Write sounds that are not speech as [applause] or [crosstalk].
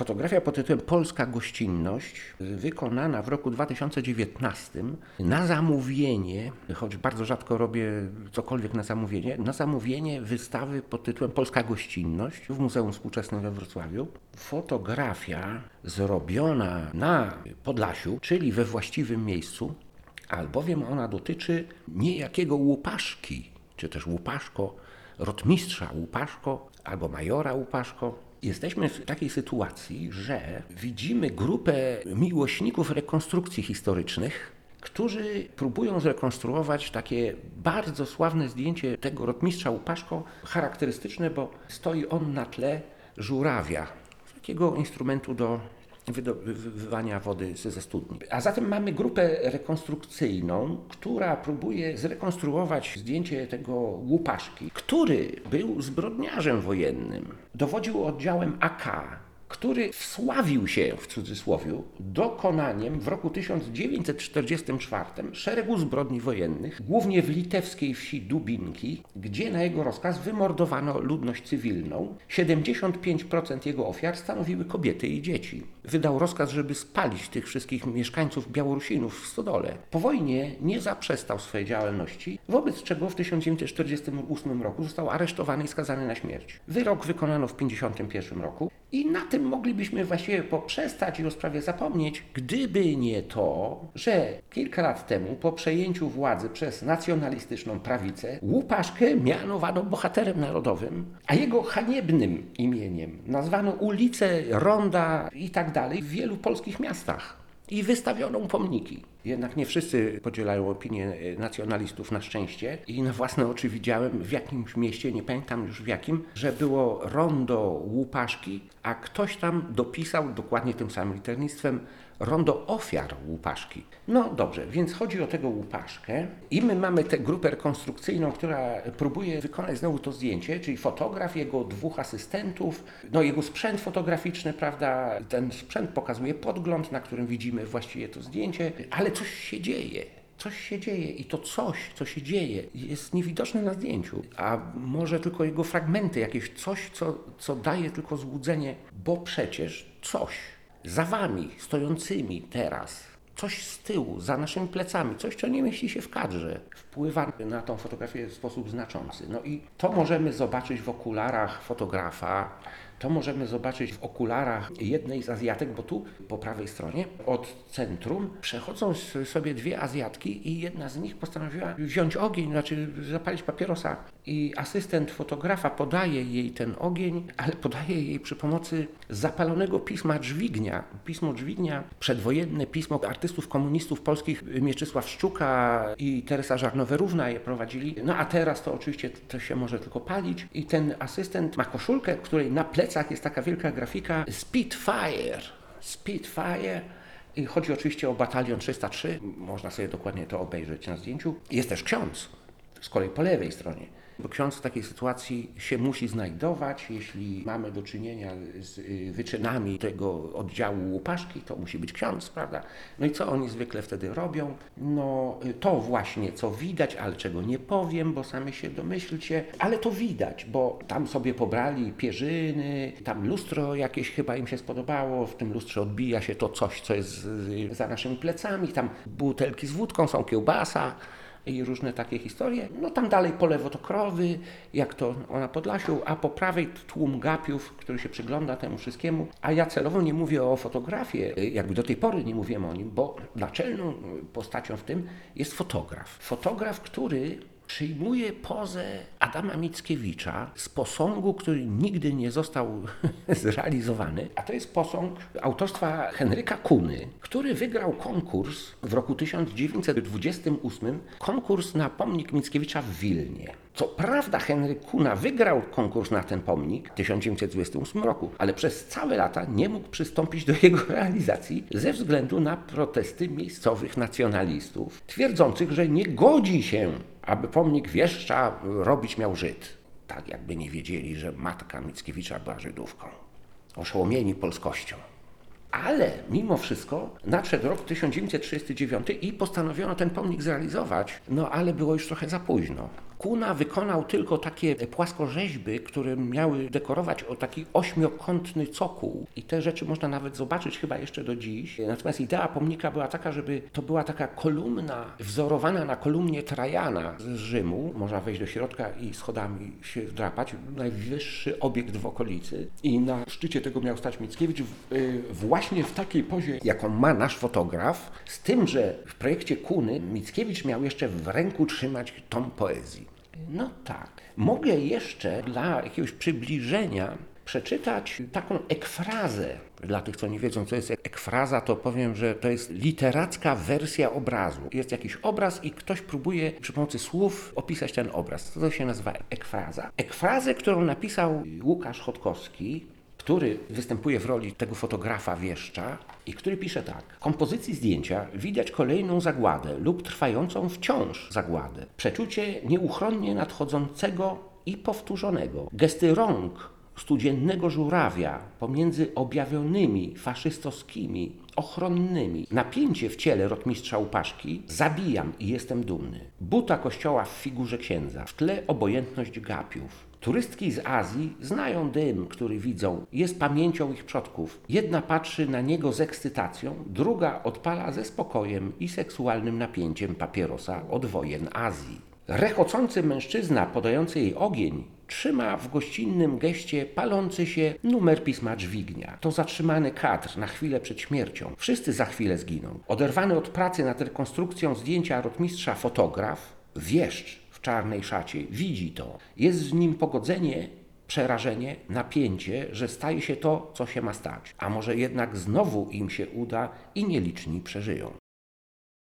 Fotografia pod tytułem Polska gościnność, wykonana w roku 2019 na zamówienie, choć bardzo rzadko robię cokolwiek na zamówienie, na zamówienie wystawy pod tytułem Polska gościnność w Muzeum Współczesnym we Wrocławiu. Fotografia zrobiona na Podlasiu, czyli we właściwym miejscu, albowiem ona dotyczy niejakiego łupaszki, czy też łupaszko, rotmistrza Łupaszko albo majora Łupaszko. Jesteśmy w takiej sytuacji, że widzimy grupę miłośników rekonstrukcji historycznych, którzy próbują zrekonstruować takie bardzo sławne zdjęcie tego rotmistrza Łupaszko, charakterystyczne, bo stoi on na tle żurawia, takiego instrumentu do wydobywania wody ze studni. A zatem mamy grupę rekonstrukcyjną, która próbuje zrekonstruować zdjęcie tego łupaszki, który był zbrodniarzem wojennym. Dowodził oddziałem AK, który wsławił się w cudzysłowie dokonaniem w roku 1944 szeregu zbrodni wojennych, głównie w litewskiej wsi Dubinki, gdzie na jego rozkaz wymordowano ludność cywilną. 75% jego ofiar stanowiły kobiety i dzieci. Wydał rozkaz, żeby spalić tych wszystkich mieszkańców Białorusinów w stodole. Po wojnie nie zaprzestał swojej działalności, wobec czego w 1948 roku został aresztowany i skazany na śmierć. Wyrok wykonano w 1951 roku i na tym moglibyśmy właściwie poprzestać i o sprawie zapomnieć, gdyby nie to, że kilka lat temu po przejęciu władzy przez nacjonalistyczną prawicę Łupaszkę mianowano bohaterem narodowym, a jego haniebnym imieniem nazwano ulice, ronda i tak dalej w wielu polskich miastach i wystawiono pomniki. Jednak nie wszyscy podzielają opinię nacjonalistów na szczęście i na własne oczy widziałem w jakimś mieście, nie pamiętam już w jakim, że było rondo łupaszki, a ktoś tam dopisał dokładnie tym samym liternictwem rondo ofiar łupaszki. No dobrze, więc chodzi o tego łupaszkę i my mamy tę grupę rekonstrukcyjną, która próbuje wykonać znowu to zdjęcie, czyli fotograf, jego dwóch asystentów, no jego sprzęt fotograficzny, prawda, ten sprzęt pokazuje podgląd, na którym widzimy właściwie to zdjęcie, ale coś się dzieje. Coś się dzieje i to coś, co się dzieje, jest niewidoczne na zdjęciu, a może tylko jego fragmenty, jakieś coś, co, co daje tylko złudzenie, bo przecież coś za wami, stojącymi teraz, coś z tyłu, za naszymi plecami, coś, co nie mieści się w kadrze, wpływa na tą fotografię w sposób znaczący. No i to możemy zobaczyć w okularach fotografa, to możemy zobaczyć w okularach jednej z Azjatek, bo tu po prawej stronie od centrum przechodzą sobie dwie Azjatki i jedna z nich postanowiła wziąć ogień, znaczy zapalić papierosa i asystent fotografa podaje jej ten ogień, ale podaje jej przy pomocy zapalonego pisma Dźwignia. Pismo Dźwignia, przedwojenne pismo artystów komunistów polskich Mieczysław Szczuka i Teresa Żarnowerówna je prowadzili. No a teraz to oczywiście to się może tylko palić i ten asystent ma koszulkę, której na plecach jest taka wielka grafika Spitfire. Spitfire. I chodzi oczywiście o batalion 303. Można sobie dokładnie to obejrzeć na zdjęciu. Jest też ksiądz, z kolei po lewej stronie. Bo ksiądz w takiej sytuacji się musi znajdować. Jeśli mamy do czynienia z y, wyczynami tego oddziału łupaszki, to musi być ksiądz, prawda? No i co oni zwykle wtedy robią? No y, to właśnie, co widać, ale czego nie powiem, bo sami się domyślcie, ale to widać, bo tam sobie pobrali pierzyny, tam lustro jakieś chyba im się spodobało, w tym lustrze odbija się to coś, co jest za naszymi plecami, tam butelki z wódką, są kiełbasa, i różne takie historie. No tam dalej po lewo to krowy, jak to na Podlasiu, a po prawej tłum gapiów, który się przygląda temu wszystkiemu. A ja celowo nie mówię o fotografii, jakby do tej pory nie mówiłem o nim, bo naczelną postacią w tym jest fotograf. Fotograf, który przyjmuje pozę Adama Mickiewicza z posągu, który nigdy nie został [laughs] zrealizowany, a to jest posąg autorstwa Henryka Kuny, który wygrał konkurs w roku 1928, konkurs na pomnik Mickiewicza w Wilnie. Co prawda Henryk Kuna wygrał konkurs na ten pomnik w 1928 roku, ale przez całe lata nie mógł przystąpić do jego [laughs] realizacji ze względu na protesty miejscowych nacjonalistów, twierdzących, że nie godzi się aby pomnik wieszcza robić miał Żyd. Tak jakby nie wiedzieli, że matka Mickiewicza była Żydówką. Oszołomieni polskością. Ale mimo wszystko nadszedł rok 1939 i postanowiono ten pomnik zrealizować, no ale było już trochę za późno. Kuna wykonał tylko takie płaskorzeźby, które miały dekorować o taki ośmiokątny cokół. I te rzeczy można nawet zobaczyć chyba jeszcze do dziś. Natomiast idea pomnika była taka, żeby to była taka kolumna wzorowana na kolumnie Trajana z Rzymu. Można wejść do środka i schodami się wdrapać. Najwyższy obiekt w okolicy. I na szczycie tego miał stać Mickiewicz y, właśnie w takiej pozie, jaką ma nasz fotograf. Z tym, że w projekcie Kuny Mickiewicz miał jeszcze w ręku trzymać tom poezji. No tak. Mogę jeszcze dla jakiegoś przybliżenia przeczytać taką ekfrazę. Dla tych, co nie wiedzą, co jest ekfraza, to powiem, że to jest literacka wersja obrazu. Jest jakiś obraz i ktoś próbuje przy pomocy słów opisać ten obraz. To się nazywa ekfraza. Ekfrazę, którą napisał Łukasz Chodkowski, który występuje w roli tego fotografa wieszcza i który pisze tak. Kompozycji zdjęcia widać kolejną zagładę lub trwającą wciąż zagładę. Przeczucie nieuchronnie nadchodzącego i powtórzonego. Gesty rąk studziennego żurawia pomiędzy objawionymi faszystowskimi, ochronnymi. Napięcie w ciele rotmistrza Łupaszki zabijam i jestem dumny. Buta kościoła w figurze księdza, w tle obojętność gapiów. Turystki z Azji znają dym, który widzą, jest pamięcią ich przodków. Jedna patrzy na niego z ekscytacją, druga odpala ze spokojem i seksualnym napięciem papierosa od wojen Azji. Rechocący mężczyzna podający jej ogień trzyma w gościnnym geście palący się numer pisma dźwignia. To zatrzymany kadr na chwilę przed śmiercią. Wszyscy za chwilę zginą. Oderwany od pracy nad rekonstrukcją zdjęcia rotmistrza fotograf, wieszcz w czarnej szacie, widzi to. Jest w nim pogodzenie przerażenie, napięcie, że staje się to, co się ma stać. A może jednak znowu im się uda i nieliczni przeżyją.